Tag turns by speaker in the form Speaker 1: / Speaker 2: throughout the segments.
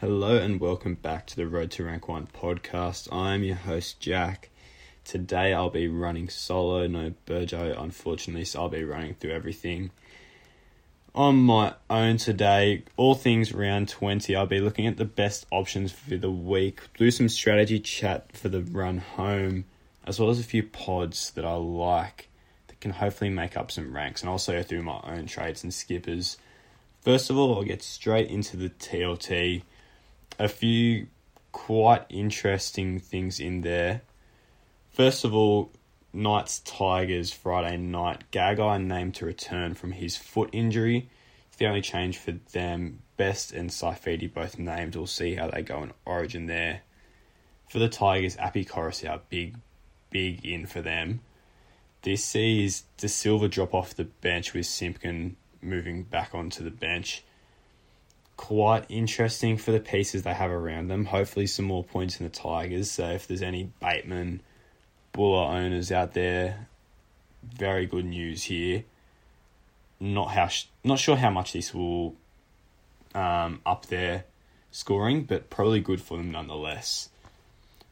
Speaker 1: Hello and welcome back to the Road to Rank 1 podcast. I'm your host, Jack. Today I'll be running solo, no Burjo, unfortunately, so I'll be running through everything on my own today. All things round 20. I'll be looking at the best options for the week, do some strategy chat for the run home, as well as a few pods that I like that can hopefully make up some ranks, and also go through my own trades and skippers. First of all, I'll get straight into the TLT a few quite interesting things in there. First of all, Knights Tigers Friday night. Gagai named to return from his foot injury. It's the only change for them. Best and Saifiti both named. We'll see how they go in Origin there. For the Tigers, Api Koroisau, big, big in for them. This sees De Silva drop off the bench with Simpkin moving back onto the bench quite interesting for the pieces they have around them. Hopefully, some more points in the Tigers. So, if there's any Bateman, Bula owners out there, very good news here. Not how not sure how much this will um, up their scoring, but probably good for them nonetheless.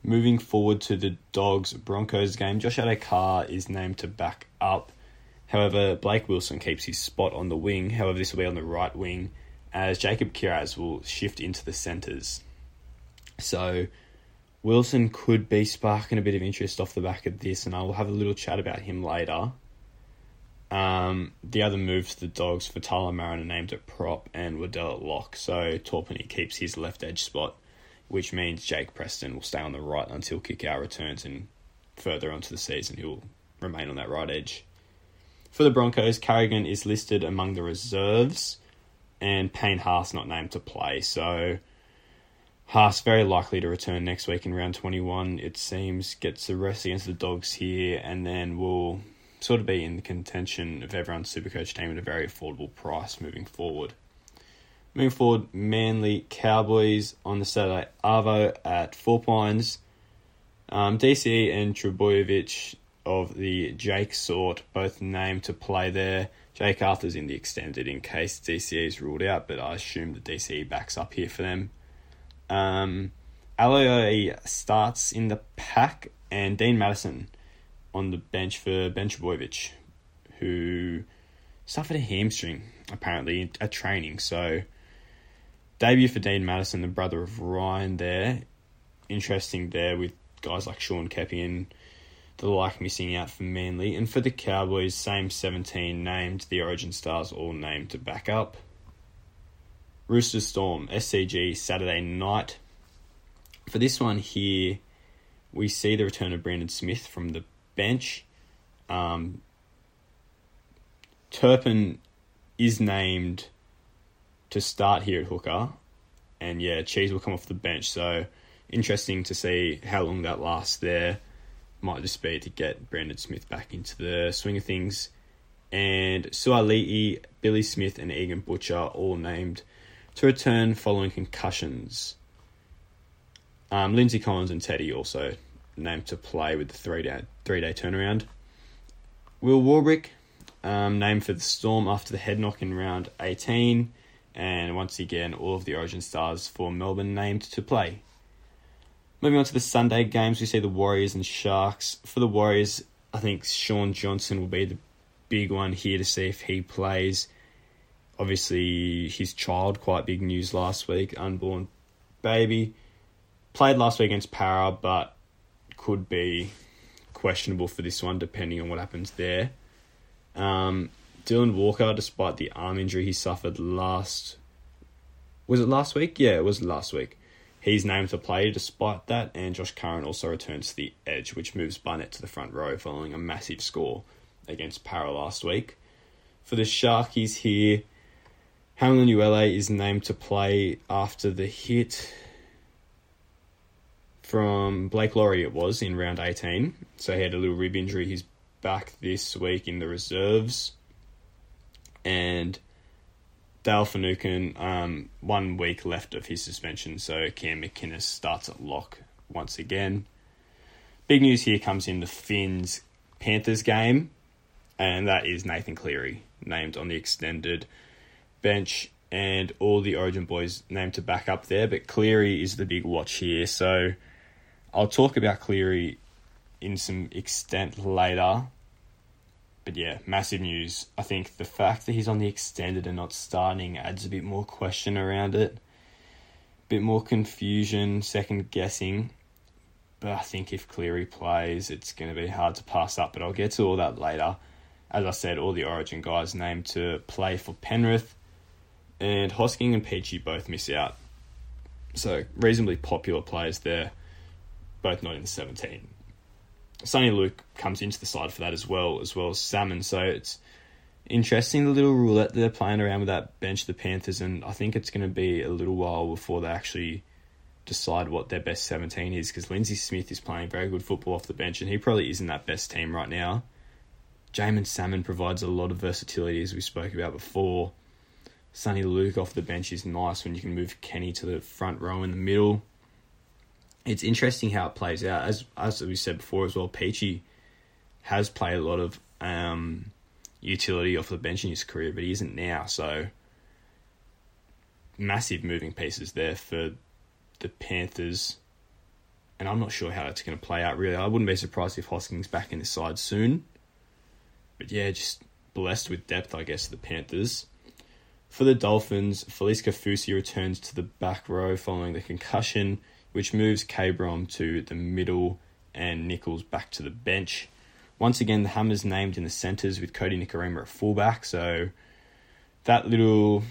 Speaker 1: Moving forward to the Dogs Broncos game, Josh Addo-Carr is named to back up. However, Blake Wilson keeps his spot on the wing. However, this will be on the right wing as Jacob Kiraz will shift into the centres. So Wilson could be sparking a bit of interest off the back of this, and I will have a little chat about him later. Um, the other moves the Dogs for Tyler Mariner named at prop and Waddell at lock. So Torpany keeps his left edge spot, which means Jake Preston will stay on the right until Kikau returns and further onto the season he'll remain on that right edge. For the Broncos, Carrigan is listed among the reserves and Payne Haas not named to play. So Haas very likely to return next week in round 21, it seems, gets the rest against the Dogs here, and then will sort of be in the contention of everyone's supercoach team at a very affordable price moving forward. Moving forward, Manly Cowboys on the Saturday, Arvo at Four Pines. Um, DC and Trbojevic of the Jake sort, both named to play there. Jake Arthur's in the extended in case DCE is ruled out, but I assume the DCE backs up here for them. Um, starts in the pack, and Dean Matterson on the bench for Ben who suffered a hamstring apparently at training. So, debut for Dean Matterson, the brother of Ryan, there. Interesting there with guys like Sean Keppie and the like missing out for Manly. And for the Cowboys, same 17 named, the Origin Stars all named to back up. Rooster Storm, SCG, Saturday night. For this one here, we see the return of Brandon Smith from the bench. Um, Turpin is named to start here at hooker, and yeah, Cheese will come off the bench. So interesting to see how long that lasts there might just be to get Brandon Smith back into the swing of things. And Suaalii, Billy Smith, and Egan Butcher all named to return following concussions. Um, Lindsay Collins and Teddy also named to play with the three day three day turnaround. Will Warbrick um, named for the Storm after the head knock in round 18, and once again, all of the Origin stars for Melbourne named to play. Moving on to the Sunday games, we see the Warriors and Sharks. For the Warriors, I think Shaun Johnson will be the big one here to see if he plays. Obviously, his child, quite big news last week, unborn baby. Played last week against Parra, but could be questionable for this one, depending on what happens there. Um, Dylan Walker, despite the arm injury he suffered last. Was it last week? Yeah, it was last week. He's named to play despite that, and Josh Curran also returns to the edge, which moves Barnett to the front row following a massive score against Parra last week. For the Sharkies here, Hamlin Uele is named to play after the hit from Blake Lawrie, it was in round 18. So he had a little rib injury. He's back this week in the reserves. And Dale Finucane, um, one week left of his suspension, so Cam McInnes starts at lock once again. Big news here comes in the Fins Panthers game, and that is Nathan Cleary named on the extended bench. and all the Origin boys named to back up there, but Cleary is the big watch here. So I'll talk about Cleary in some extent later. But yeah, massive news. I think the fact that he's on the extended and not starting adds a bit more question around it, a bit more confusion, second guessing. But I think if Cleary plays, it's going to be hard to pass up. But I'll get to all that later. As I said, all the Origin guys named to play for Penrith, and Hosking and Peachey both miss out. So reasonably popular players there, both not in the 17. Soni Luke comes into the side for that as well, as well as Salmon. So it's interesting the little roulette they're playing around with that bench of the Panthers, and I think it's going to be a little while before they actually decide what their best 17 is because Lindsay Smith is playing very good football off the bench and he probably isn't that best team right now. Jaeman Salmon provides a lot of versatility as we spoke about before. Soni Luke off the bench is nice when you can move Kenny to the front row in the middle. It's interesting how it plays out. As as we said before as well, Peachey has played a lot of um, utility off the bench in his career, but he isn't now. So massive moving pieces there for the Panthers, and I'm not sure how that's going to play out. Really, I wouldn't be surprised if Hosking's back in the side soon. But yeah, just blessed with depth, I guess. The Panthers. For the Dolphins, Felice Kaufusi returns to the back row following the concussion, which moves Cabron to the middle and Nichols back to the bench. Once again, the Hammers named in the centres with Kodi Nikorima at fullback, so that little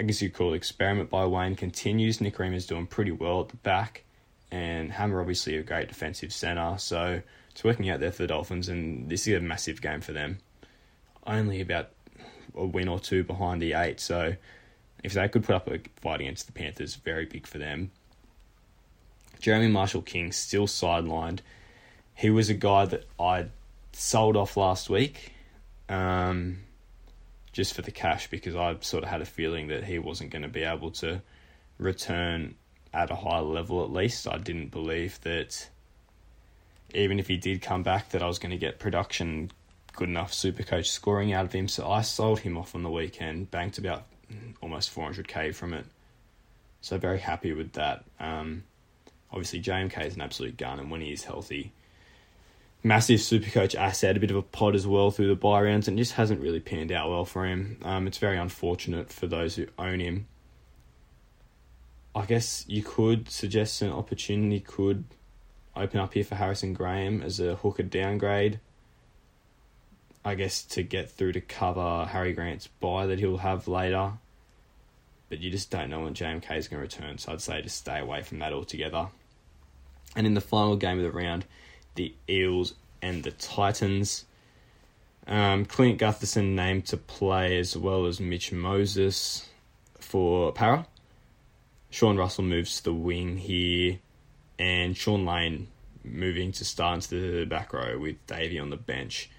Speaker 1: I guess you'd call it experiment by Wayne continues. Nick is doing pretty well at the back, and Hammer obviously a great defensive centre. So it's working out there for the Dolphins, and this is a massive game for them. Only about a win or two behind the eight, so if they could put up a fight against the Panthers, very big for them. Jeremy Marshall King still sidelined. He was a guy that I sold off last week. Um, just for the cash because I sort of had a feeling that he wasn't going to be able to return at a high level at least. I didn't believe that even if he did come back that I was going to get production good enough super coach scoring out of him. So I sold him off on the weekend, banked about almost 400k from it. So very happy with that. Um, obviously JMK is an absolute gun and when he is healthy, massive super coach asset, a bit of a pod as well through the bye rounds, and just hasn't really panned out well for him. Um, it's very unfortunate for those who own him. I guess you could suggest an opportunity could open up here for Harrison Graham as a hooker downgrade. I guess to get through to cover Harry Grant's bye that he'll have later. But you just don't know when JMK is going to return, so I'd say to stay away from that altogether. And in the final game of the round, the Eels and the Titans. Um, Clint Gutherson named to play as well as Mitch Moses for Parra. Sean Russell moves to the wing here, and Shaun Lane moving to start into the back row with Davey on the bench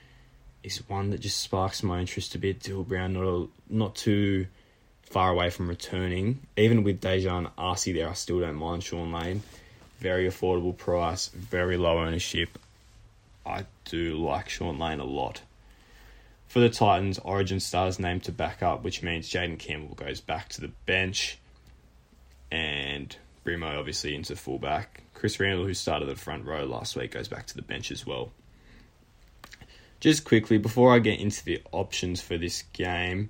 Speaker 1: is one that just sparks my interest a bit. Dill Brown not a, not too far away from returning. Even with Daejarn Asi there, I still don't mind Shaun Lane very affordable price, very low ownership. I do like Shaun Lane a lot. For the Titans, Origin stars named to back up, which means Jayden Campbell goes back to the bench, and Brimo obviously into fullback. Chris Randall, who started the front row last week, goes back to the bench as well. Just quickly, before I get into the options for this game,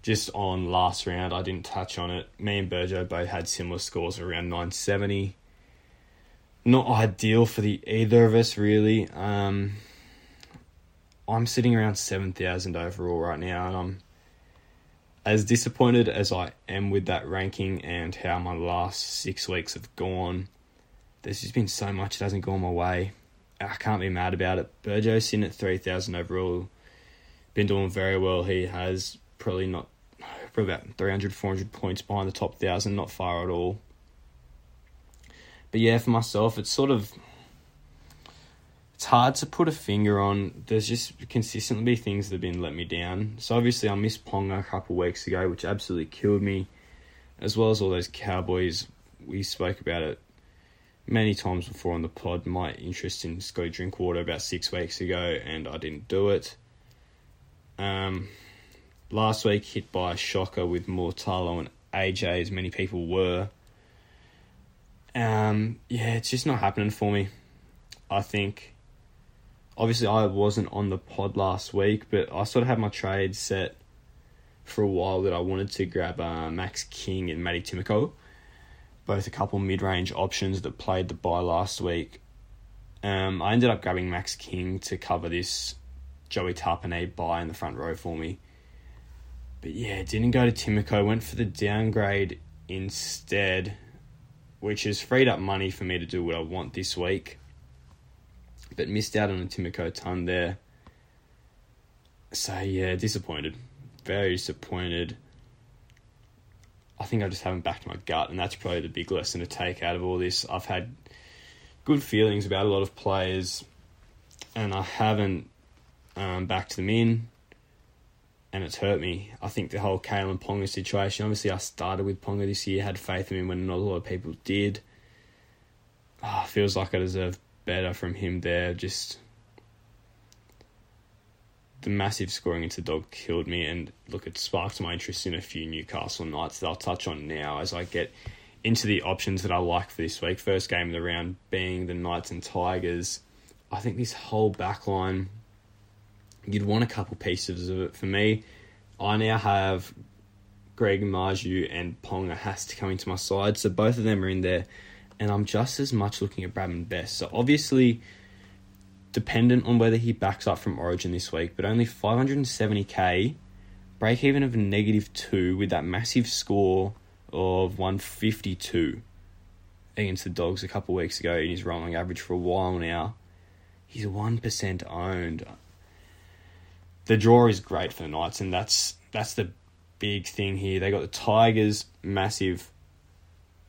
Speaker 1: just on last round, I didn't touch on it. Me and Burjo both had similar scores around 970 not ideal for the either of us really. Um, I'm sitting around seven thousand overall right now, and I'm as disappointed as I am with that ranking and how my last six weeks have gone. There's just been so much that hasn't gone my way. I can't be mad about it. Burjo's in at three thousand overall, been doing very well. He has probably not probably about 300, 400 points behind the top thousand, not far at all. But yeah, for myself, it's sort of it's hard to put a finger on. There's just consistently things that have been let me down. So obviously, I missed Ponga a couple weeks ago, which absolutely killed me, as well as all those Cowboys. We spoke about it many times before on the pod. My interest in Scotty Drinkwater about six weeks ago, and I didn't do it. Um, last week hit by a shocker with Mulitalo and AJ, as many people were. Um, yeah, it's just not happening for me. I think, obviously, I wasn't on the pod last week, but I sort of had my trade set for a while that I wanted to grab uh, Max King and Matty Timoko, both a couple mid range options that played the bye last week. Um, I ended up grabbing Max King to cover this Joey Tapine bye in the front row for me. But yeah, didn't go to Timoko, went for the downgrade instead, which has freed up money for me to do what I want this week. But missed out on a Timoko ton there. So yeah, disappointed. Very disappointed. I think I just haven't backed my gut, and that's probably the big lesson to take out of all this. I've had good feelings about a lot of players, and I haven't um, backed them in, and it's hurt me. I think the whole Kalyn Ponga situation. Obviously, I started with Ponga this year, had faith in him when not a lot of people did. Oh, feels like I deserve better from him there. Just the massive scoring into dog killed me, and look, it sparked my interest in a few Newcastle Knights that I'll touch on now as I get into the options that I like for this week. First game of the round being the Knights and Tigers. I think this whole back line, you'd want a couple pieces of it. For me, I now have Greg Marzhew and Ponga has to come into my side, so both of them are in there, and I'm just as much looking at Bradman Best. So obviously, dependent on whether he backs up from Origin this week, but only 570k, break even of a negative two with that massive score of 152 against the Dogs a couple weeks ago in his rolling average for a while now. He's 1% owned. The draw is great for the Knights, and that's that's the big thing here. They got the Tigers' massive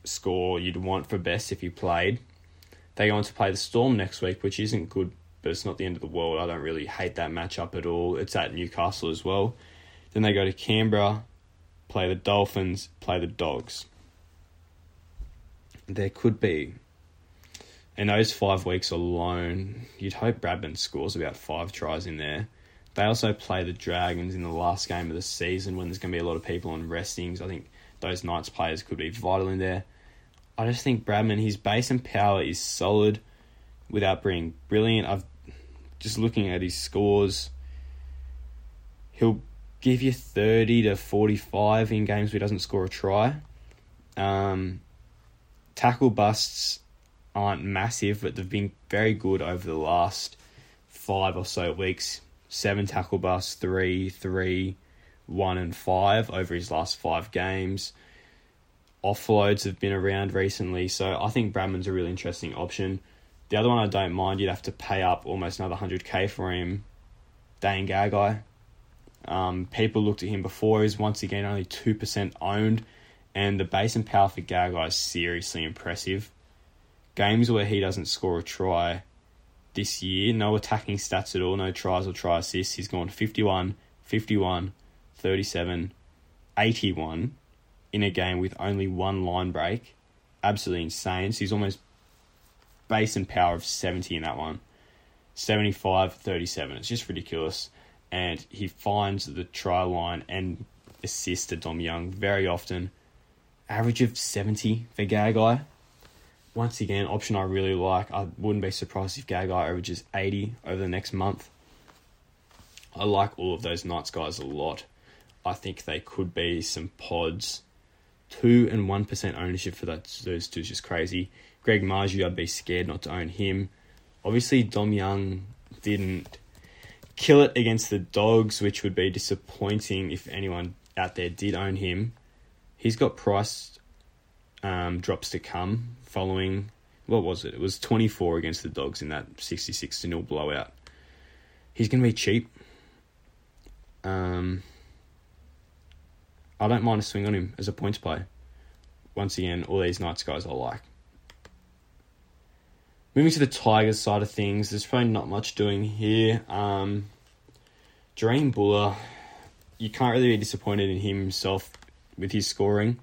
Speaker 1: score you'd want for best if you played. They go on to play the Storm next week, which isn't good, but it's not the end of the world. I don't really hate that matchup at all. It's at Newcastle as well. Then they go to Canberra, play the Dolphins, play the Dogs. There could be, in those five weeks alone, you'd hope Bradman scores about five tries in there. They also play the Dragons in the last game of the season when there's going to be a lot of people on restings. I think those Knights players could be vital in there. I just think Bradman, his base and power is solid without being brilliant. I've just looking at his scores. He'll give you 30 to 45 in games where he doesn't score a try. Um, tackle busts aren't massive, but they've been very good over the last five or so weeks. Seven tackle busts, three, three, one, and five over his last five games. Offloads have been around recently, so I think Bradman's a really interesting option. The other one I don't mind, you'd have to pay up almost another 100k for him. Dane Gagai. Um, people looked at him before. He's once again only 2% owned, and the base and power for Gagai is seriously impressive. Games where he doesn't score a try this year, no attacking stats at all, no tries or try assists. He's gone 51, 51, 37, 81 in a game with only one line break. Absolutely insane. So he's almost base and power of 70 in that one. 75, 37. It's just ridiculous and he finds the try line and assist to Dom Young very often. Average of 70 for Gagai. Once again, option I really like. I wouldn't be surprised if Gagai averages 80 over the next month. I like all of those Knights guys a lot. I think they could be some pods. 2 and 1% ownership for that, those two is just crazy. Greg Marzhew, I'd be scared not to own him. Obviously, Dom Young didn't kill it against the Dogs, which would be disappointing if anyone out there did own him. He's got price um, drops to come following. What was it? It was 24 against the Dogs in that 66 to 0 blowout. He's going to be cheap. Um, I don't mind a swing on him as a points play. Once again, all these Knights guys I like. Moving to the Tigers side of things, there's probably not much doing here. Um, Jahream Bula, you can't really be disappointed in himself with his scoring.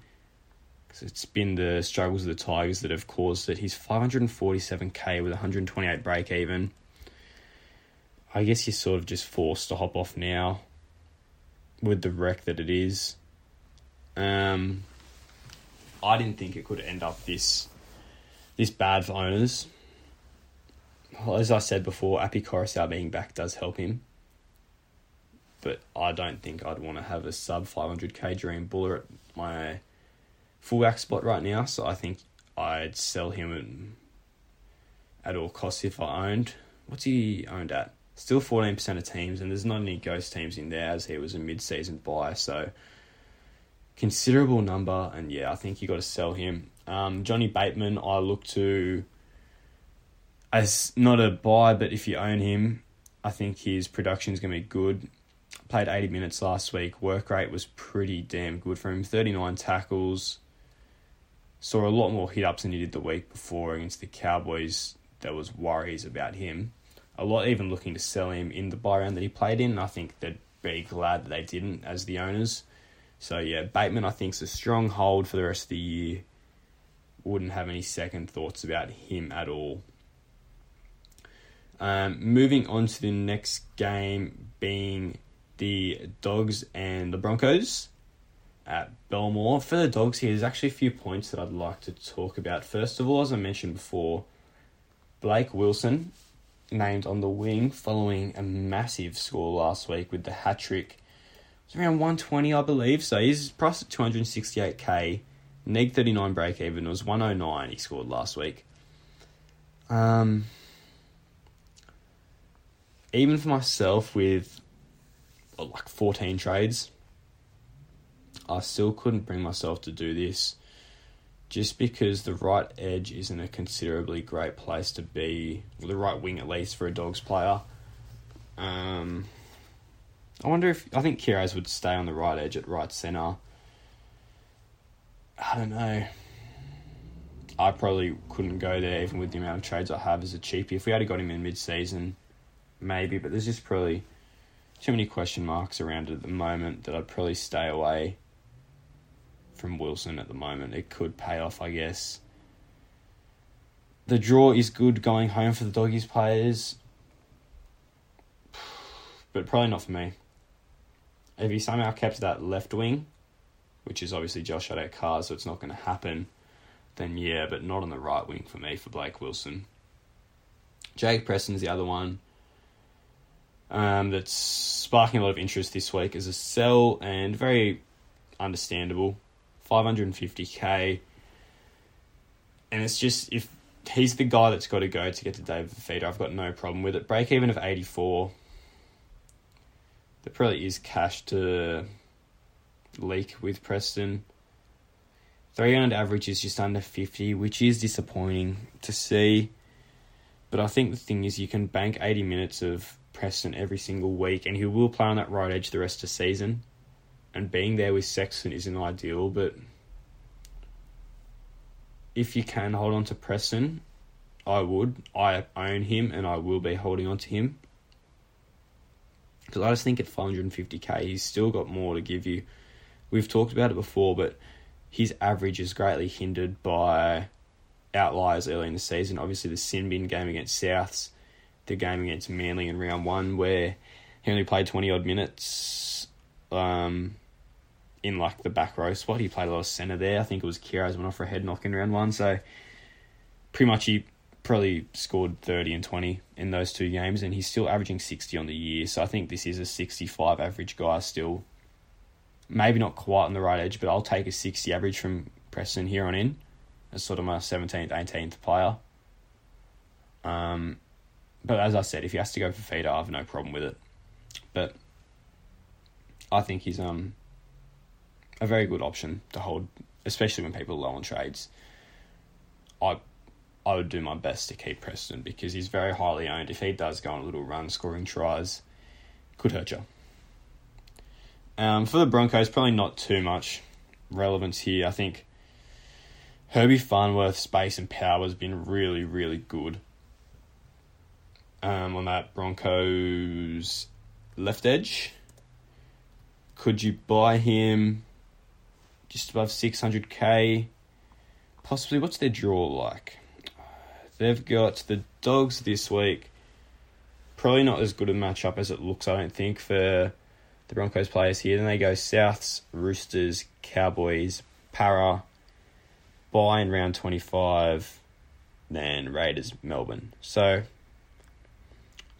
Speaker 1: It's been the struggles of the Tigers that have caused it. He's 547k with 128 break even. I guess you're sort of just forced to hop off now. with the wreck that it is. Um, I didn't think it could end up this this bad for owners. Well, as I said before, Api Koroisau being back does help him. But I don't think I'd want to have a sub 500k Jahream Bula at my fullback spot right now. So I think I'd sell him at, all costs if I owned. What's he owned at? Still 14% of teams, and there's not any ghost teams in there as he was a mid season buy. So considerable number, and yeah, I think you got to sell him. Um, Johnny Bateman, I look to as not a buy, but if you own him, I think his production is going to be good. Played 80 minutes last week. Work rate was pretty damn good for him. 39 tackles. Saw a lot more hit ups than he did the week before against the Cowboys. There was worries about him. A lot even looking to sell him in the bye round that he played in. I think they'd be glad that they didn't as the owners. So yeah, Bateman I think is a strong hold for the rest of the year. Wouldn't have any second thoughts about him at all. Um, moving on to the next game being the Dogs and the Broncos at Belmore. For the Dogs here, there's actually a few points that I'd like to talk about. First of all, as I mentioned before, Blake Wilson named on the wing following a massive score last week with the hat trick. It's around 120, I believe. So he's priced at 268k. Neg 39 break even was 109 he scored last week. Um, even for myself with like 14 trades, I still couldn't bring myself to do this just because the right edge isn't a considerably great place to be, well, the right wing at least for a dogs player. Um, I wonder if I think Kiraz would stay on the right edge at right centre. I don't know. I probably couldn't go there even with the amount of trades I have as a cheapie. If we had got him in mid season, maybe, but there's just probably too many question marks around it at the moment that I'd probably stay away from Wilson at the moment. It could pay off, I guess. The draw is good going home for the doggies players, but probably not for me. If he somehow kept that left wing, which is obviously Josh Addo-Carr, so it's not going to happen, then yeah, but not on the right wing for me for Blake Wilson. Jake Preston's the other one um, that's sparking a lot of interest this week as a sell and very understandable. 550k. And it's just, if he's the guy that's got to go to get to David Fifita, I've got no problem with it. Break even of 84. There probably is cash to leak with Preston. 300 average is just under 50, which is disappointing to see. But I think the thing is, you can bank 80 minutes of Preston every single week, and he will play on that right edge the rest of the season. And being there with Sexton isn't ideal, but if you can hold on to Preston, I would. I own him, and I will be holding on to him. Because I just think at 550k, he's still got more to give you. We've talked about it before, but his average is greatly hindered by outliers early in the season. Obviously, the sin bin game against Souths the game against Manly in round one where he only played 20 odd minutes um, in like the back row spot. He played a lot of centre there. I think it was Kiraz went off for a head knock in round one. So pretty much he probably scored 30 and 20 in those two games and he's still averaging 60 on the year. So I think this is a 65 average guy still. Maybe not quite on the right edge, but I'll take a 60 average from Preston here on in as sort of my 17th, 18th player. Um, but as I said, if he has to go for feeder, I have no problem with it. But I think he's um a very good option to hold, especially when people are low on trades. I I would do my best to keep Preston because he's very highly owned. If he does go on a little run scoring tries, could hurt you. Um, for the Broncos, probably not too much relevance here. I think Herbie Farnworth's space and power has been really, really good um, on that Broncos left edge. Could you buy him just above 600k? Possibly. What's their draw like? They've got the Dogs this week. Probably not as good a matchup as it looks, I don't think, for the Broncos players here. Then they go Souths, Roosters, Cowboys, Parra, bye in round 25, then Raiders, Melbourne. So,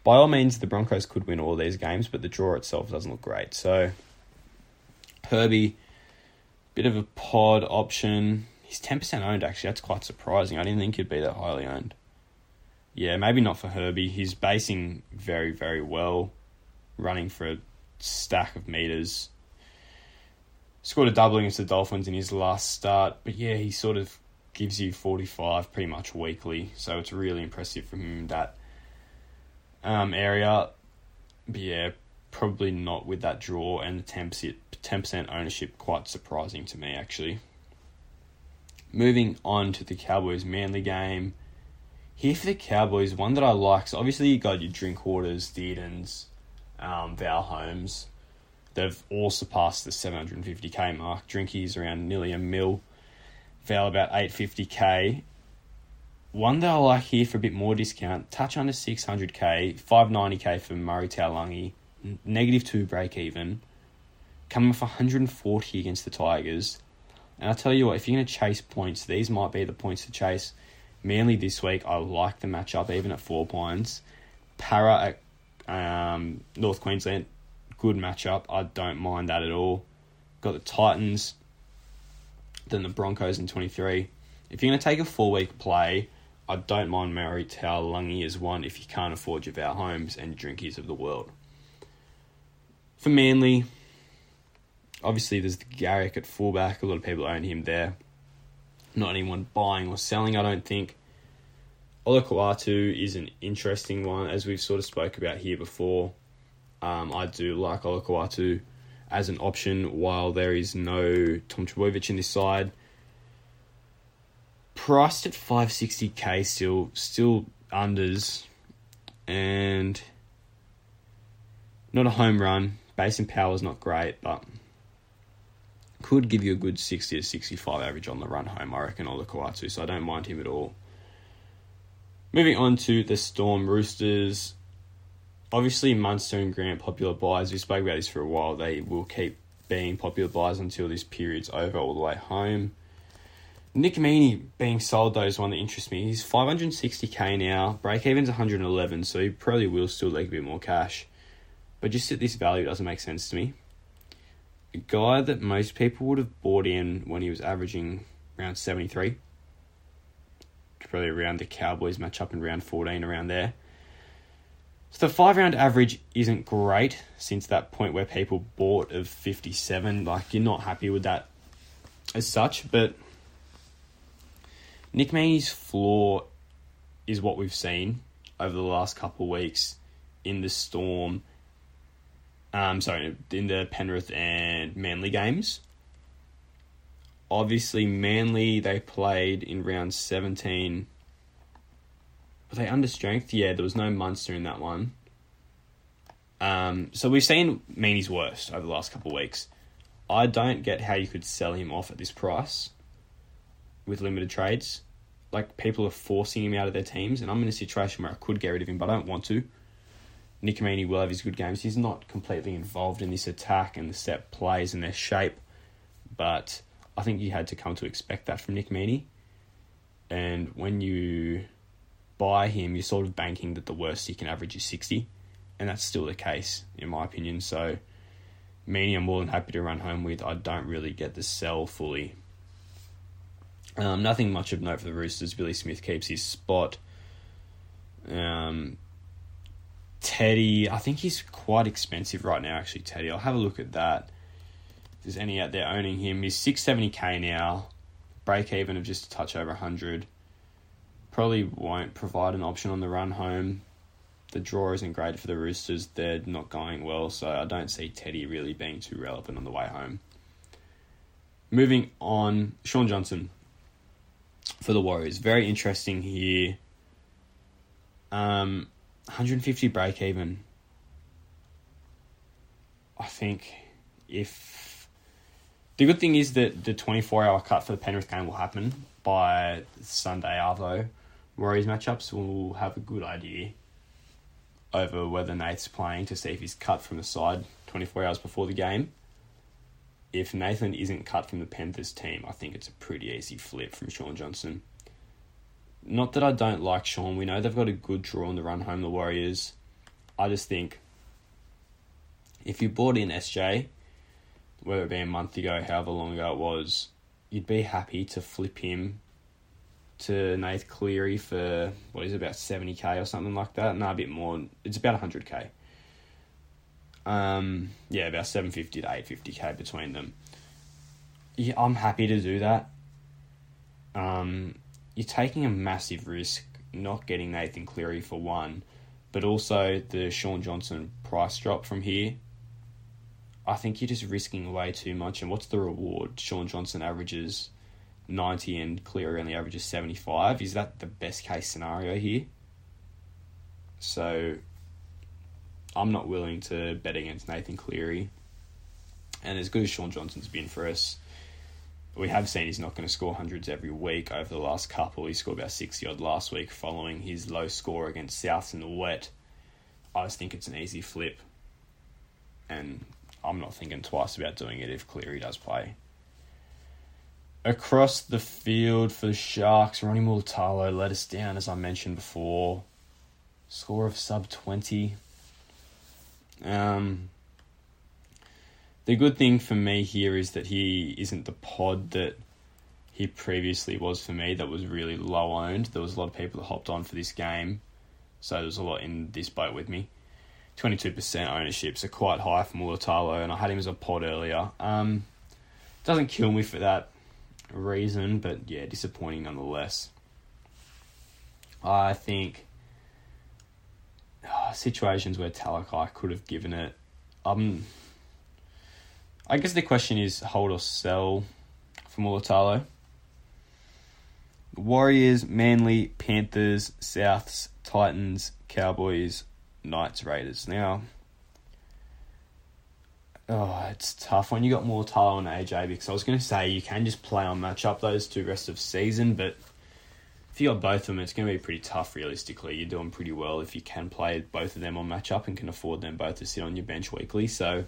Speaker 1: by all means, the Broncos could win all these games, but the draw itself doesn't look great. So, Herbie, bit of a pod option. He's 10% owned, actually. That's quite surprising. I didn't think he'd be that highly owned. Yeah, maybe not for Herbie. He's basing very, very well, running for a stack of meters. Scored a double against the Dolphins in his last start, but yeah, he sort of gives you 45 pretty much weekly, so it's really impressive from him that um, area. But yeah, probably not with that draw and the 10%, 10% ownership, quite surprising to me actually. Moving on to the Cowboys Manly game. Here for the Cowboys, one that I like. So obviously you got your Drinkwaters, Deardens, um, Val Holmes. They've all surpassed the 750k mark. Drinky's around nearly a mil. Val about 850k. One that I like here for a bit more discount, touch under 600k, 590k for Murray Taulagi, negative two break even, coming off 140 against the Tigers. And I'll tell you what, if you're going to chase points, these might be the points to chase. Mainly this week, I like the matchup even at four points. Parra at um, North Queensland, good matchup. I don't mind that at all. Got the Titans, then the Broncos in 23. If you're going to take a four week play, I don't mind Murray Taulagi as one if you can't afford your Val Holmes and Drinkies of the world. For Manly, obviously there's the Garrick at fullback. A lot of people own him there. Not anyone buying or selling, I don't think. Olakau'atu is an interesting one, as we've sort of spoke about here before. Um, I do like Olakau'atu as an option while there is no Tom Trbojevic in this side. Priced at 560k still, still unders, and not a home run. Base and power is not great, but could give you a good 60 to 65 average on the run home, I reckon, Olakau'atu, so I don't mind him at all. Moving on to the Storm Roosters. Obviously, Munster and Grant popular buys. We spoke about this for a while. They will keep being popular buys until this period's over, all the way home. Nick Meaney being sold though is one that interests me. He's 560k now, break even's 111, so he probably will still take a bit more cash. But just at this value doesn't make sense to me a guy that most people would have bought in when he was averaging around 73. Probably around the Cowboys matchup in round 14, around there. So the five round average isn't great since that point where people bought of 57. Like, you're not happy with that as such, but Nick Meaney's floor is what we've seen over the last couple weeks in the Storm um, sorry, in the Penrith and Manly games. Obviously, Manly they played in round seventeen. Were they under strength? Yeah, there was no Munster in that one. Um, so we've seen Meaney's worst over the last couple of weeks. I don't get how you could sell him off at this price with limited trades. Like people are forcing him out of their teams, and I'm in a situation where I could get rid of him, but I don't want to. Nick Meaney will have his good games. He's not completely involved in this attack and the set plays and their shape, but I think you had to come to expect that from Nick Meaney. And when you buy him, you're sort of banking that the worst he can average is 60, and that's still the case, in my opinion. So, Meaney, I'm more than happy to run home with. I don't really get the sell fully. Um, nothing much of note for the Roosters. Billy Smith keeps his spot. Um, Teddy, I think he's quite expensive right now, actually, Teddy. I'll have a look at that. If there's any out there owning him, he's 670k now, break even of just a touch over 100. Probably won't provide an option on the run home. The draw isn't great for the Roosters, they're not going well, so I don't see Teddy really being too relevant on the way home. Moving on, Shaun Johnson for the Warriors. Very interesting here. Um, 150 break even. I think if the good thing is that the 24 hour cut for the Penrith game will happen by Sunday Arvo Warriors matchups. We'll have a good idea over whether Nate's playing to see if he's cut from the side 24 hours before the game. If Nathan isn't cut from the Panthers team, I think it's a pretty easy flip from Shaun Johnson. Not that I don't like Shaun. We know they've got a good draw on the run home, the Warriors. I just think if you bought in SJ, whether it be a month ago, however long ago it was, you'd be happy to flip him to Nath Cleary for what is it, about 70k or something like that. No, a bit more. It's about 100k. Um, yeah, about 750 to 850k between them. Yeah, I'm happy to do that. Um, you're taking a massive risk not getting Nathan Cleary for one, but also the Shaun Johnson price drop from here. I think you're just risking way too much. And what's the reward? Shaun Johnson averages 90 and Cleary only averages 75. Is that the best case scenario here? So I'm not willing to bet against Nathan Cleary. And as good as Shaun Johnson's been for us, we have seen he's not going to score hundreds every week over the last couple. He scored about 60 odd last week following his low score against Souths in the wet. I just think it's an easy flip. And I'm not thinking twice about doing it if Cleary does play. Across the field for the Sharks, Ronnie Mulitalo let us down, as I mentioned before. Score of sub 20. Um, the good thing for me here is that he isn't the pod that he previously was for me that was really low owned. There was a lot of people that hopped on for this game, so there was a lot in this boat with me. 22% ownership, so quite high for Mulitalo, and I had him as a pod earlier. Um, doesn't kill me for that reason, but yeah, disappointing nonetheless. I think uh, situations where Talakai could have given it. Um, I guess the question is hold or sell for Mulitalo. Warriors, Manly, Panthers, Souths, Titans, Cowboys, Knights, Raiders. Now, oh, it's tough when you got Mulitalo and AJ because I was going to say you can just play on match up those two rest of season, but if you got both of them, it's going to be pretty tough realistically. You're doing pretty well if you can play both of them on match up and can afford them both to sit on your bench weekly. So,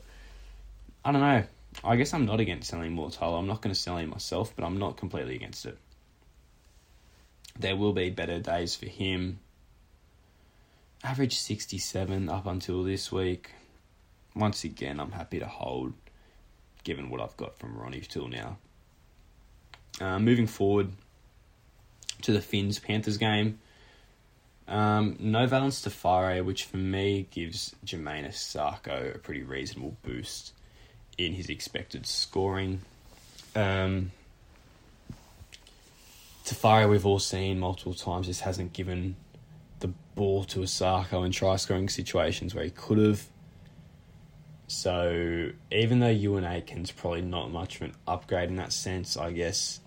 Speaker 1: I don't know. I guess I'm not against selling Mulitalo. I'm not going to sell him myself, but I'm not completely against it. There will be better days for him average 67 up until this week. Once again, I'm happy to hold, given what I've got from Ronnie till now. Uh, moving forward to the Fins Panthers game. Um, no Valynce Te Whare, which for me gives Jamayne Isaako a pretty reasonable boost in his expected scoring. Um, Te Whare, we've all seen multiple times, just hasn't given the ball to Isaako in try scoring situations where he could have. So even though Euan Aitken's probably not much of an upgrade in that sense, I guess.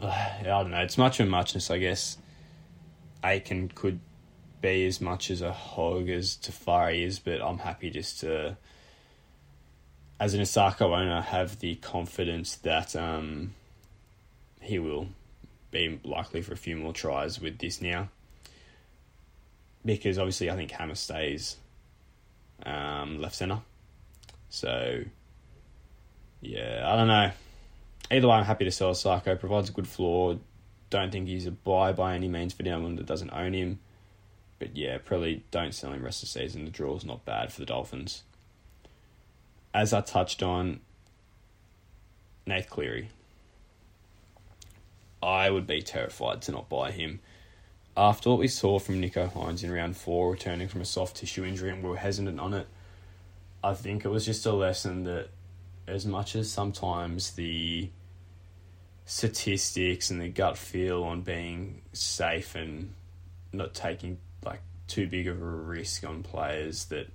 Speaker 1: Uh, I don't know. It's much of a muchness, I guess. Aitken could be as much as a hog as Te Whare is, but I'm happy just to, as an Isaako owner, have the confidence that um, he will be likely for a few more tries with this now. Because obviously, I think Hammer stays um, left centre. So, yeah, I don't know. Either way, I'm happy to sell Psycho. Provides a good floor. Don't think he's a buy by any means for anyone that doesn't own him. But yeah, probably don't sell him rest of the season. The draw's not bad for the Dolphins. As I touched on, Nath Cleary. I would be terrified to not buy him. After what we saw from Nicho Hynes in round four, returning from a soft tissue injury, and we were hesitant on it, I think it was just a lesson that as much as sometimes the statistics and the gut feel on being safe and not taking like too big of a risk on players that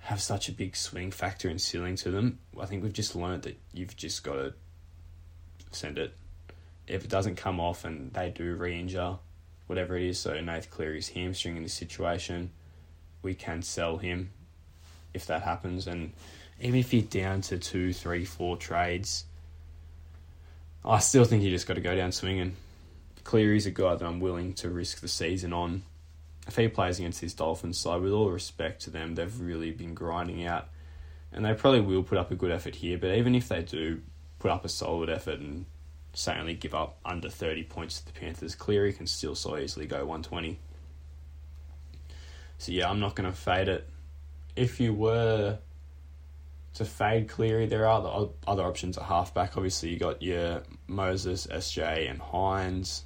Speaker 1: have such a big swing factor and ceiling to them, I think we've just learned that you've just got to send it if it doesn't come off and they do re-injure, whatever it is, so Nath Cleary's hamstring in this situation, we can sell him if that happens. And even if you're down to two, three, four trades, I still think you just got to go down swinging. Cleary's a guy that I'm willing to risk the season on. If he plays against this Dolphins side, with all respect to them, they've really been grinding out, and they probably will put up a good effort here. But even if they do put up a solid effort and say only give up under thirty points to the Panthers, Cleary can still so easily go one twenty. So yeah, I'm not going to fade it. If you were to fade Cleary, there are other options at halfback. Obviously, you got your Moses, SJ, and Hynes.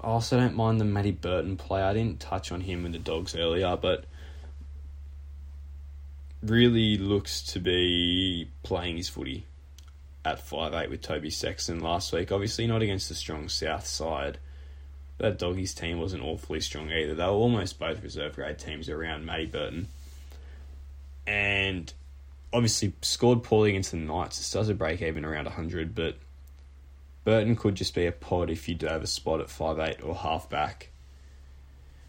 Speaker 1: I also don't mind the Matty Burton play. I didn't touch on him with the Dogs earlier, but really looks to be playing his footy at five eight with Toby Sexton last week. Obviously, not against the strong South side. That Doggies team wasn't awfully strong either. They were almost both reserve grade teams around Matty Burton. And obviously scored poorly against the Knights. This does a break even around 100, but Burton could just be a pod if you do have a spot at five eight or halfback.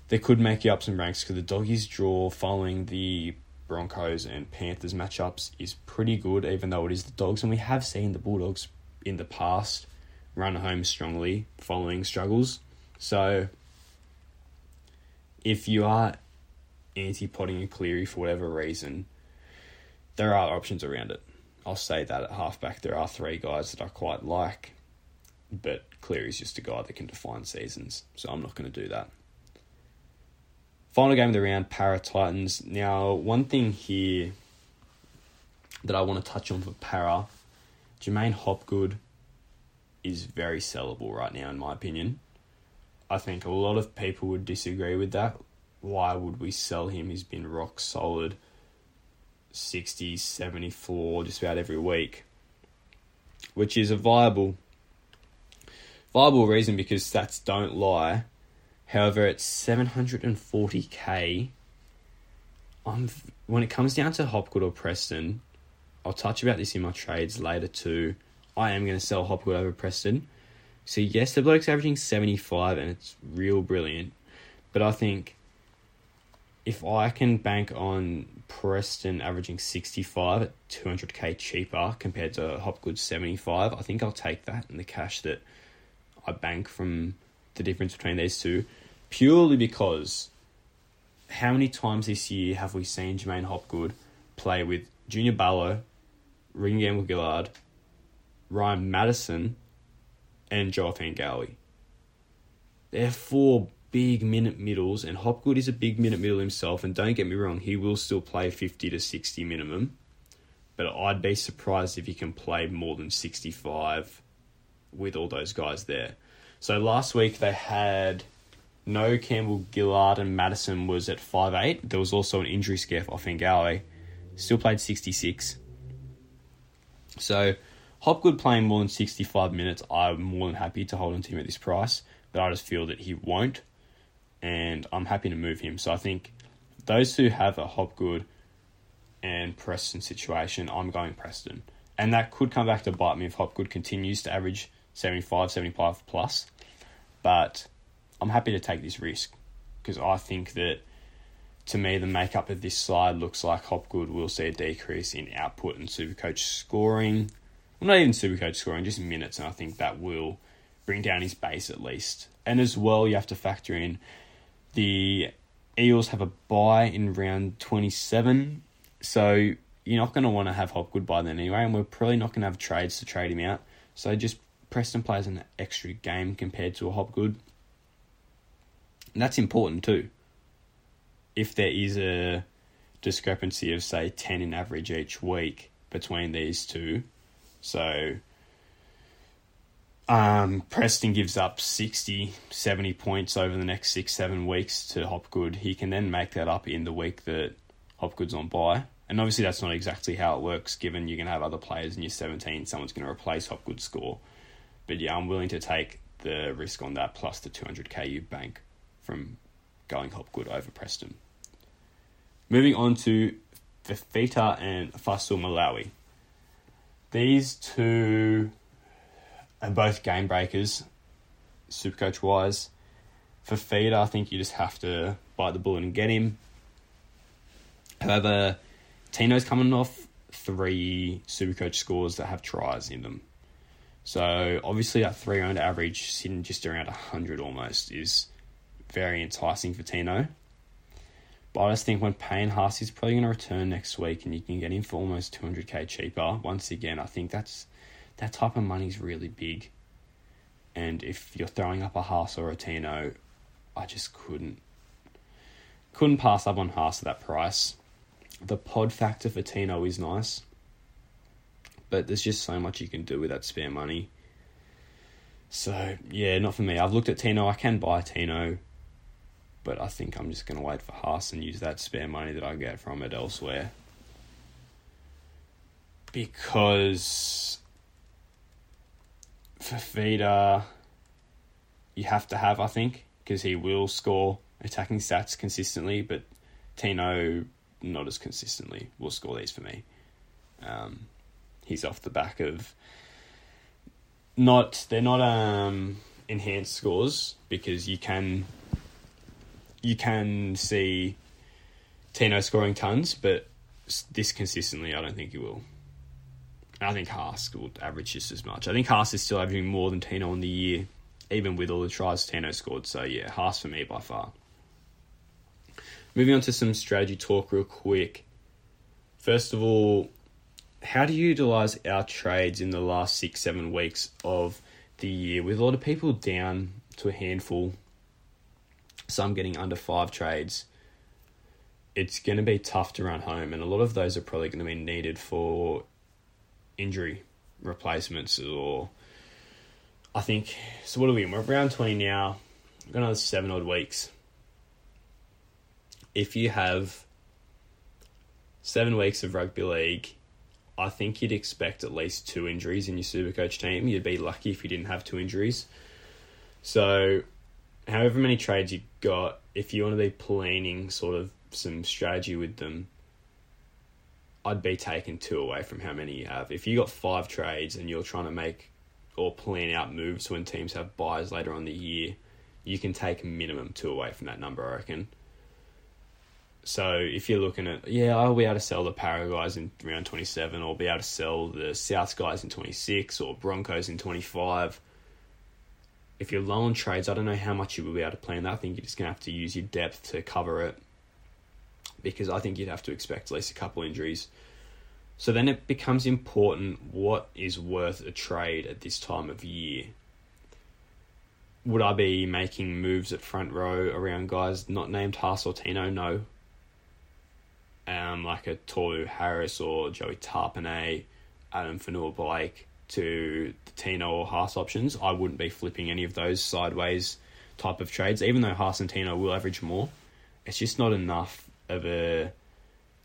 Speaker 1: They could make you up some ranks because the Doggies draw following the Broncos and Panthers matchups is pretty good, even though it is the Dogs. And we have seen the Bulldogs in the past run home strongly following struggles. So if you are anti potting a Cleary for whatever reason, there are options around it. I'll say that at halfback there are three guys that I quite like but Cleary's just a guy that can define seasons, so I'm not going to do that. Final game of the round, Parra Titans. Now, one thing here that I want to touch on for Parra, J'maine Hopgood is very sellable right now, in my opinion. I think a lot of people would disagree with that. Why would we sell him? He's been rock solid 60, 74 just about every week, which is a viable viable reason because stats don't lie. However, it's 740k, I'm when it comes down to Hopgood or Preston, I'll touch about this in my trades later too. I am going to sell Hopgood over Preston. So yes, the bloke's averaging 75 and it's real brilliant. But I think if I can bank on Preston averaging 65 at 200k cheaper compared to Hopgood 75, I think I'll take that in the cash that I bank from the difference between these two purely because how many times this year have we seen J'maine Hopgood play with Junior Paulo, Reagan Campbell Gillard, Ryan Matterson, and Joaquin Gowie? They're four big minute middles, and Hopgood is a big minute middle himself. And don't get me wrong, he will still play 50 to 60 minimum, but I'd be surprised if he can play more than 65 with all those guys there. So last week they had no Campbell Gillard and Matterson was at five eight. There was also an injury scare for Fingawe. Still played 66. So Hopgood playing more than 65 minutes, I'm more than happy to hold on to him at this price, but I just feel that he won't, and I'm happy to move him. So I think those who have a Hopgood and Preston situation, I'm going Preston. And that could come back to bite me if Hopgood continues to average 75, 75 plus. But I'm happy to take this risk because I think that to me the makeup of this slide looks like Hopgood will see a decrease in output and Supercoach scoring. Well, not even Supercoach scoring, just minutes, and I think that will bring down his base at least. And as well, you have to factor in the Eels have a bye in round 27, so you're not going to want to have Hopgood by then anyway, and we're probably not going to have trades to trade him out. So just Preston plays an extra game compared to a Hopgood. And that's important too. If there is a discrepancy of, say, 10 in average each week between these two, so um, Preston gives up 60, 70 points over the next six, seven weeks to Hopgood. He can then make that up in the week that Hopgood's on bye. And obviously, that's not exactly how it works, given you're going to have other players in your 17, someone's going to replace Hopgood's score. But yeah, I'm willing to take the risk on that plus the 200k you bank from going Hopgood over Preston. Moving on to Fifita and Fa'asuamaleaui. These two are both game breakers, supercoach wise. Fifita, I think you just have to bite the bullet and get him. However, Tino's coming off three supercoach scores that have tries in them. So obviously that three round average sitting just around hundred almost is very enticing for Tino. But I just think when Payne Haas is probably going to return next week and you can get him for almost 200k cheaper, once again, I think that's that type of money is really big. And if you're throwing up a Haas or a Tino, I just couldn't couldn't pass up on Haas at that price. The pod factor for Tino is nice, but there's just so much you can do with that spare money. So yeah, not for me. I've looked at Tino. I can buy Tino but I think I'm just to wait for Haas and use that spare money that I get from it elsewhere. Because Fifita, you have to have, I think, because he will score attacking stats consistently, but Tino, not as consistently, will score these for me. Um, he's off the back of not they're not um enhanced scores because you can you can see Tino scoring tons, but this consistently, I don't think he will. I think Haas will average just as much. I think Haas is still averaging more than Tino in the year, even with all the tries Tino scored. So yeah, Haas for me by far. Moving on to some strategy talk real quick. First of all, how do you utilize our trades in the last six, seven weeks of the year with a lot of people down to a handful some getting under five trades, it's going to be tough to run home, and a lot of those are probably going to be needed for injury replacements or. I think so. What are we? We're around twenty now. We've got another seven odd weeks. If you have seven weeks of rugby league, I think you'd expect at least two injuries in your super coach team. You'd be lucky if you didn't have two injuries. So however many trades you got, if you want to be planning sort of some strategy with them, I'd be taking two away from how many you have. If you got five trades and you're trying to make or plan out moves when teams have byes later on the year, you can take minimum two away from that number, I reckon. So if you're looking at, yeah, I'll be able to sell the Parra guys in round 27, or be able to sell the South guys in 26, or Broncos in 25 if you're low on trades, I don't know how much you will be able to plan that. I think you're just going to have to use your depth to cover it because I think you'd have to expect at least a couple injuries. So then it becomes important what is worth a trade at this time of year. Would I be making moves at front row around guys not named Haas or Tino? No. Um, like a Tohu Harris or Joey Tapine, Addin Fonua-Blake to the Tino or Haas options, I wouldn't be flipping any of those sideways type of trades. Even though Haas and Tino will average more, it's just not enough of a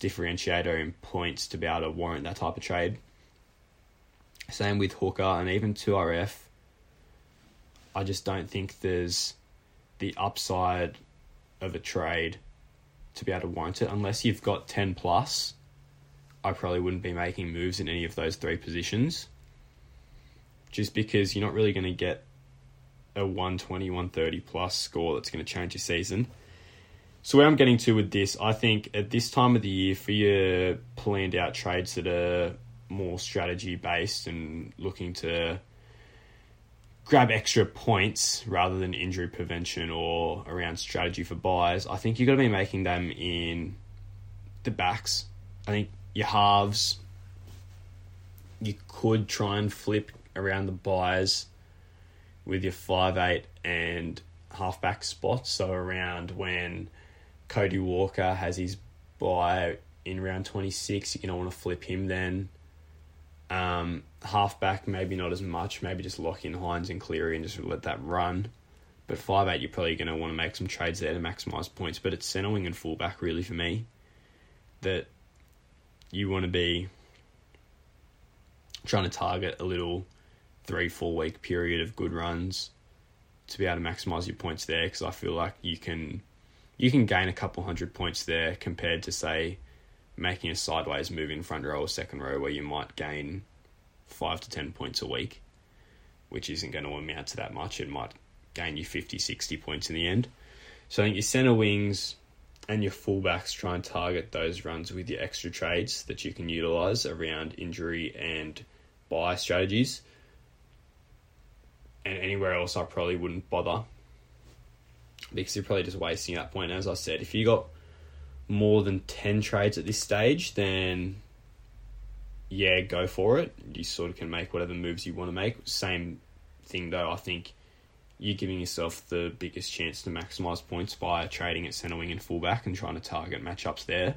Speaker 1: differentiator in points to be able to warrant that type of trade. Same with Hooker and even 2RF. I just don't think there's the upside of a trade to be able to warrant it unless you've got 10 plus. I probably wouldn't be making moves in any of those three positions just because you're not really going to get a 120, 130 plus score that's going to change your season. So where I'm getting to with this, I think at this time of the year for your planned out trades that are more strategy based and looking to grab extra points rather than injury prevention or around strategy for byes, I think you've got to be making them in the backs. I think your halves, you could try and flip around the buys with your five eight and halfback spots. So around when Cody Walker has his bye in round twenty six, you're gonna want to flip him then. Um, halfback maybe not as much. Maybe just lock in Hynes and Cleary and just let that run. But five eight, you're probably going to want to make some trades there to maximise points. But it's centre wing and fullback really for me that you want to be trying to target a little three four week period of good runs to be able to maximize your points there because I feel like you can you can gain a couple hundred points there compared to say making a sideways move in front row or second row where you might gain five to ten points a week, which isn't going to amount to that much. It might gain you 50, 60 points in the end. So I think your centre wings and your fullbacks try and target those runs with your extra trades that you can utilise around injury and bye strategies and anywhere else I probably wouldn't bother. because you're probably just wasting that point. As I said, if you got more than 10 trades at this stage, then yeah, go for it. You sort of can make whatever moves you want to make. Same thing though, I think you're giving yourself the biggest chance to maximise points by trading at centre wing and fullback and trying to target matchups there.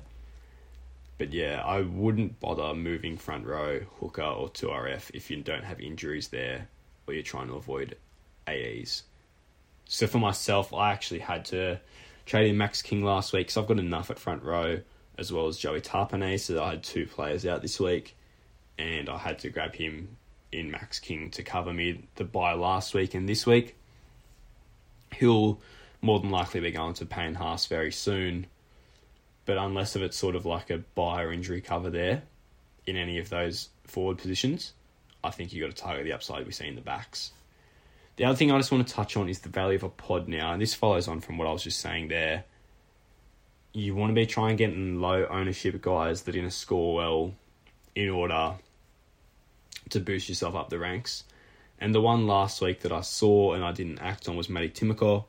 Speaker 1: But yeah, I wouldn't bother moving front row, hooker, or 2RF if you don't have injuries there or you're trying to avoid AEs. So for myself, I actually had to trade in Max King last week so I've got enough at front row as well as Joey Tapine, so I had two players out this week, and I had to grab him in Max King to cover me the bye last week and this week. He'll more than likely be going to Payne Haas very soon, but unless if it's sort of like a bye or injury cover there in any of those forward positions, I think you've got to target the upside we see in the backs. The other thing I just want to touch on is the value of a pod now, and this follows on from what I was just saying there. You want to be trying getting low ownership guys that are going to score well in order to boost yourself up the ranks. And the one last week that I saw and I didn't act on was Matty Timoko.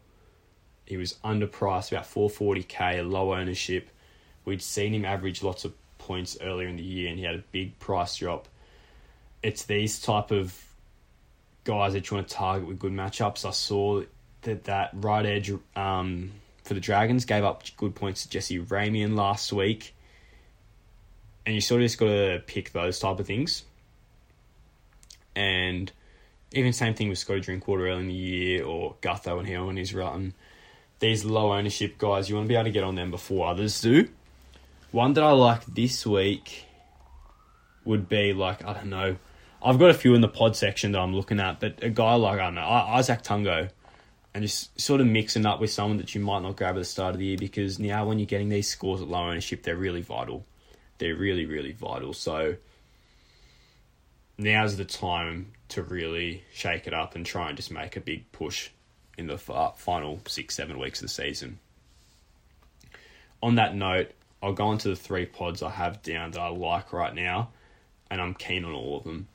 Speaker 1: He was underpriced, about 440k, low ownership. We'd seen him average lots of points earlier in the year and he had a big price drop. It's these type of guys that you want to target with good matchups. I saw that that right edge um, for the Dragons gave up good points to Jesse Ramien last week. And you sort of just got to pick those type of things. And even same thing with Scotty Drinkwater early in the year or Gutho and Hill and his run. These low ownership guys, you want to be able to get on them before others do. One that I like this week would be like, I don't know, I've got a few in the pod section that I'm looking at, but a guy like I don't know Izack Tago, and just sort of mixing up with someone that you might not grab at the start of the year because now when you're getting these scores at low ownership, they're really vital. They're really really vital. So now's the time to really shake it up and try and just make a big push in the final six seven weeks of the season. On that note, I'll go into the three pods I have down that I like right now, and I'm keen on all of them.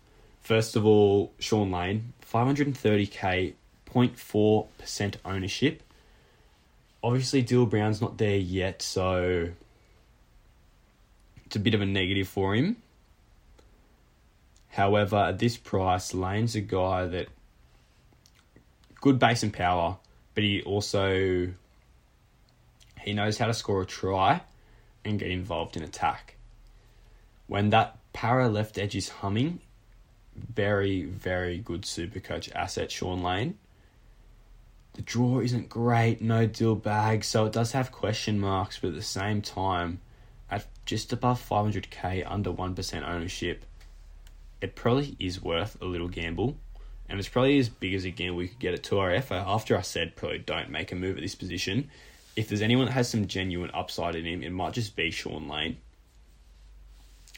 Speaker 1: First of all, Shaun Lane, 530k, 0.4% ownership. Obviously, Dill Brown's not there yet, so it's a bit of a negative for him. However, at this price, Lane's a guy that good base and power, but he also he knows how to score a try and get involved in attack. When that Parra left edge is humming, very, very good super coach asset, Shaun Lane. The draw isn't great, no deal bag, so it does have question marks, but at the same time, at just above 500k, under 1% ownership, it probably is worth a little gamble. And it's probably as big as a gamble we could get at 2RF. After I said probably don't make a move at this position, if there's anyone that has some genuine upside in him, it might just be Sean Lane.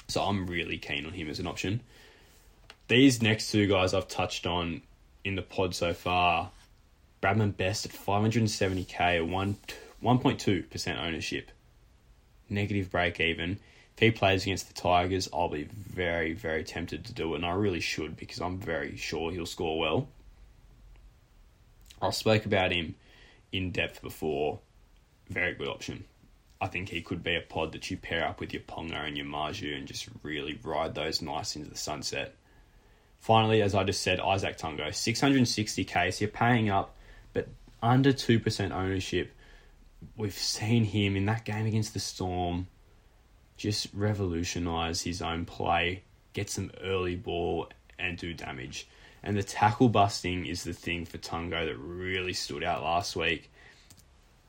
Speaker 1: So I'm really keen on him as an option these next two guys I've touched on in the pod so far, Bradman Best at 570k, one 1.2% ownership, negative break even. If he plays against the Tigers, I'll be very, very tempted to do it, and I really should because I'm very sure he'll score well. I spoke about him in depth before. Very good option. I think he could be a pod that you pair up with your Ponga and your Marzhew and just really ride those nice into the sunset. Finally, as I just said, Izack Tago, 660k. So you're paying up, but under 2% ownership. We've seen him in that game against the Storm just revolutionise his own play, get some early ball, and do damage. And the tackle busting is the thing for Tago that really stood out last week.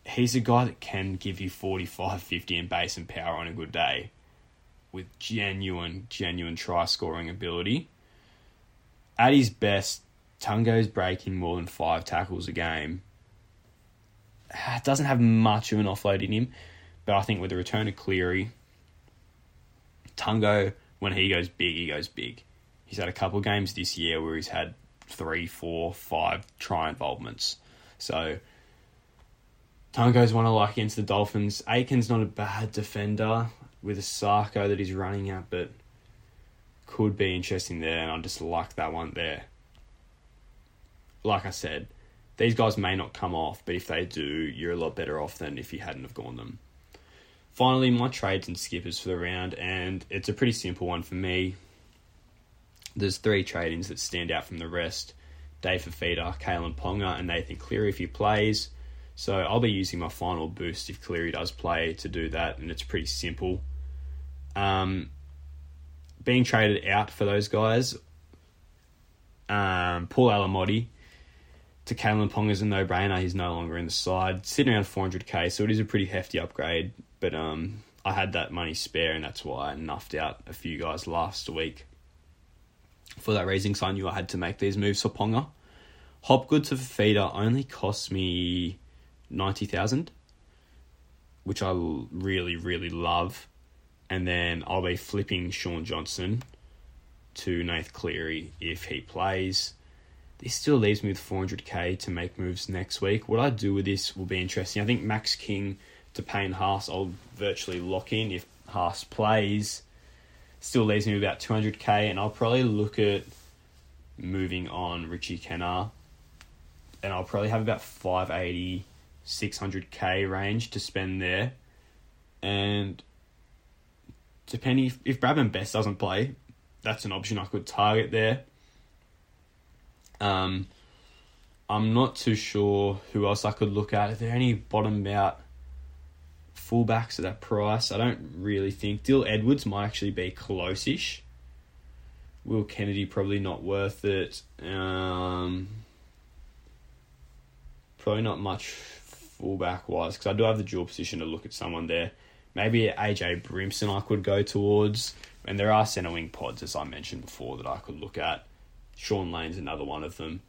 Speaker 1: He's a guy that can give you 45 50 in base and power on a good day with genuine, genuine try scoring ability at his best, Tago's breaking more than five tackles a game. Ah, doesn't have much of an offload in him, but I think with the return of Cleary, Tago, when he goes big, he goes big. He's had a couple of games this year where he's had three, four, five try involvements. So Tago's one I like against the Dolphins. Aiken's not a bad defender with a Sarko that he's running at, but could be interesting there, and I just like that one there. Like I said, these guys may not come off, but if they do, you're a lot better off than if you hadn't have gone them. Finally, my trades and skippers for the round, and it's a pretty simple one for me. There's three trade-ins that stand out from the rest. Dave Fifita, Kalyn Ponga, and Nathan Cleary if he plays. So I'll be using my final boost if Cleary does play to do that, and it's pretty simple. Um, being traded out for those guys, um, Paul Alamoti to Kalyn Ponga is a no-brainer. He's no longer in the side, sitting around 400k, so it is a pretty hefty upgrade. But um, I had that money spare, and that's why I nuffed out a few guys last week. For that reason, because I knew I had to make these moves for Ponga. Hopgood to Fifita only cost me ninety thousand, which I really really love, and then I'll be flipping Shaun Johnson to Nath Cleary if he plays. This still leaves me with 400k to make moves next week. What I do with this will be interesting. I think Max King to Payne Haas I'll virtually lock in if Haas plays. Still leaves me with about 200k, and I'll probably look at moving on Richie Kennar. And I'll probably have about 580 600k range to spend there. And depending if, if Bradman Best doesn't play, that's an option I could target there. Um, I'm not too sure who else I could look at. Are there any bottom out fullbacks at that price? I don't really think. Dill Edwards might actually be close-ish. Will Kennedy probably not worth it. Um, probably not much fullback wise because I do have the dual position to look at someone there. Maybe AJ Brimson I could go towards, and there are centre wing pods as I mentioned before that I could look at. Shaun Lane's another one of them,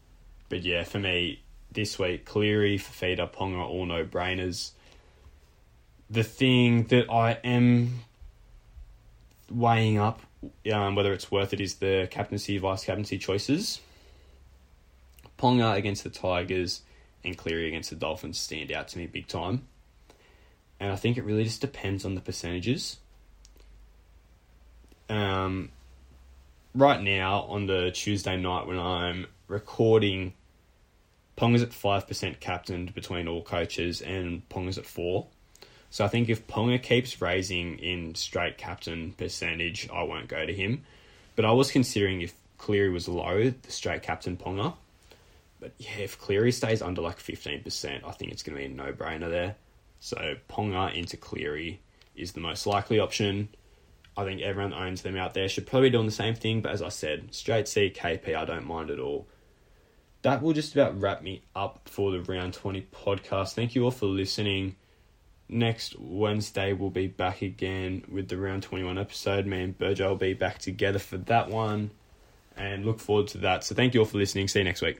Speaker 1: but yeah, for me this week Cleary, Fifita, Ponga, all no brainers. The thing that I am weighing up um, whether it's worth it is the captaincy, vice captaincy choices. Ponga against the Tigers and Cleary against the Dolphins stand out to me big time. And I think it really just depends on the percentages. Um, right now, on the Tuesday night when I'm recording, Pong is at 5% captained between all coaches and Pong is at 4 So I think if Ponga keeps raising in straight captain percentage, I won't go to him. But I was considering if Cleary was low, the straight captain Ponga. But yeah, if Cleary stays under like 15%, I think it's going to be a no brainer there. So Ponga into Cleary is the most likely option. I think everyone owns them out there should probably be doing the same thing, but as I said, straight C KP, I don't mind at all. That will just about wrap me up for the round 20 podcast. Thank you all for listening. Next Wednesday, we'll be back again with the round 21 episode. Me and Burjo will be back together for that one and look forward to that. So, thank you all for listening. See you next week.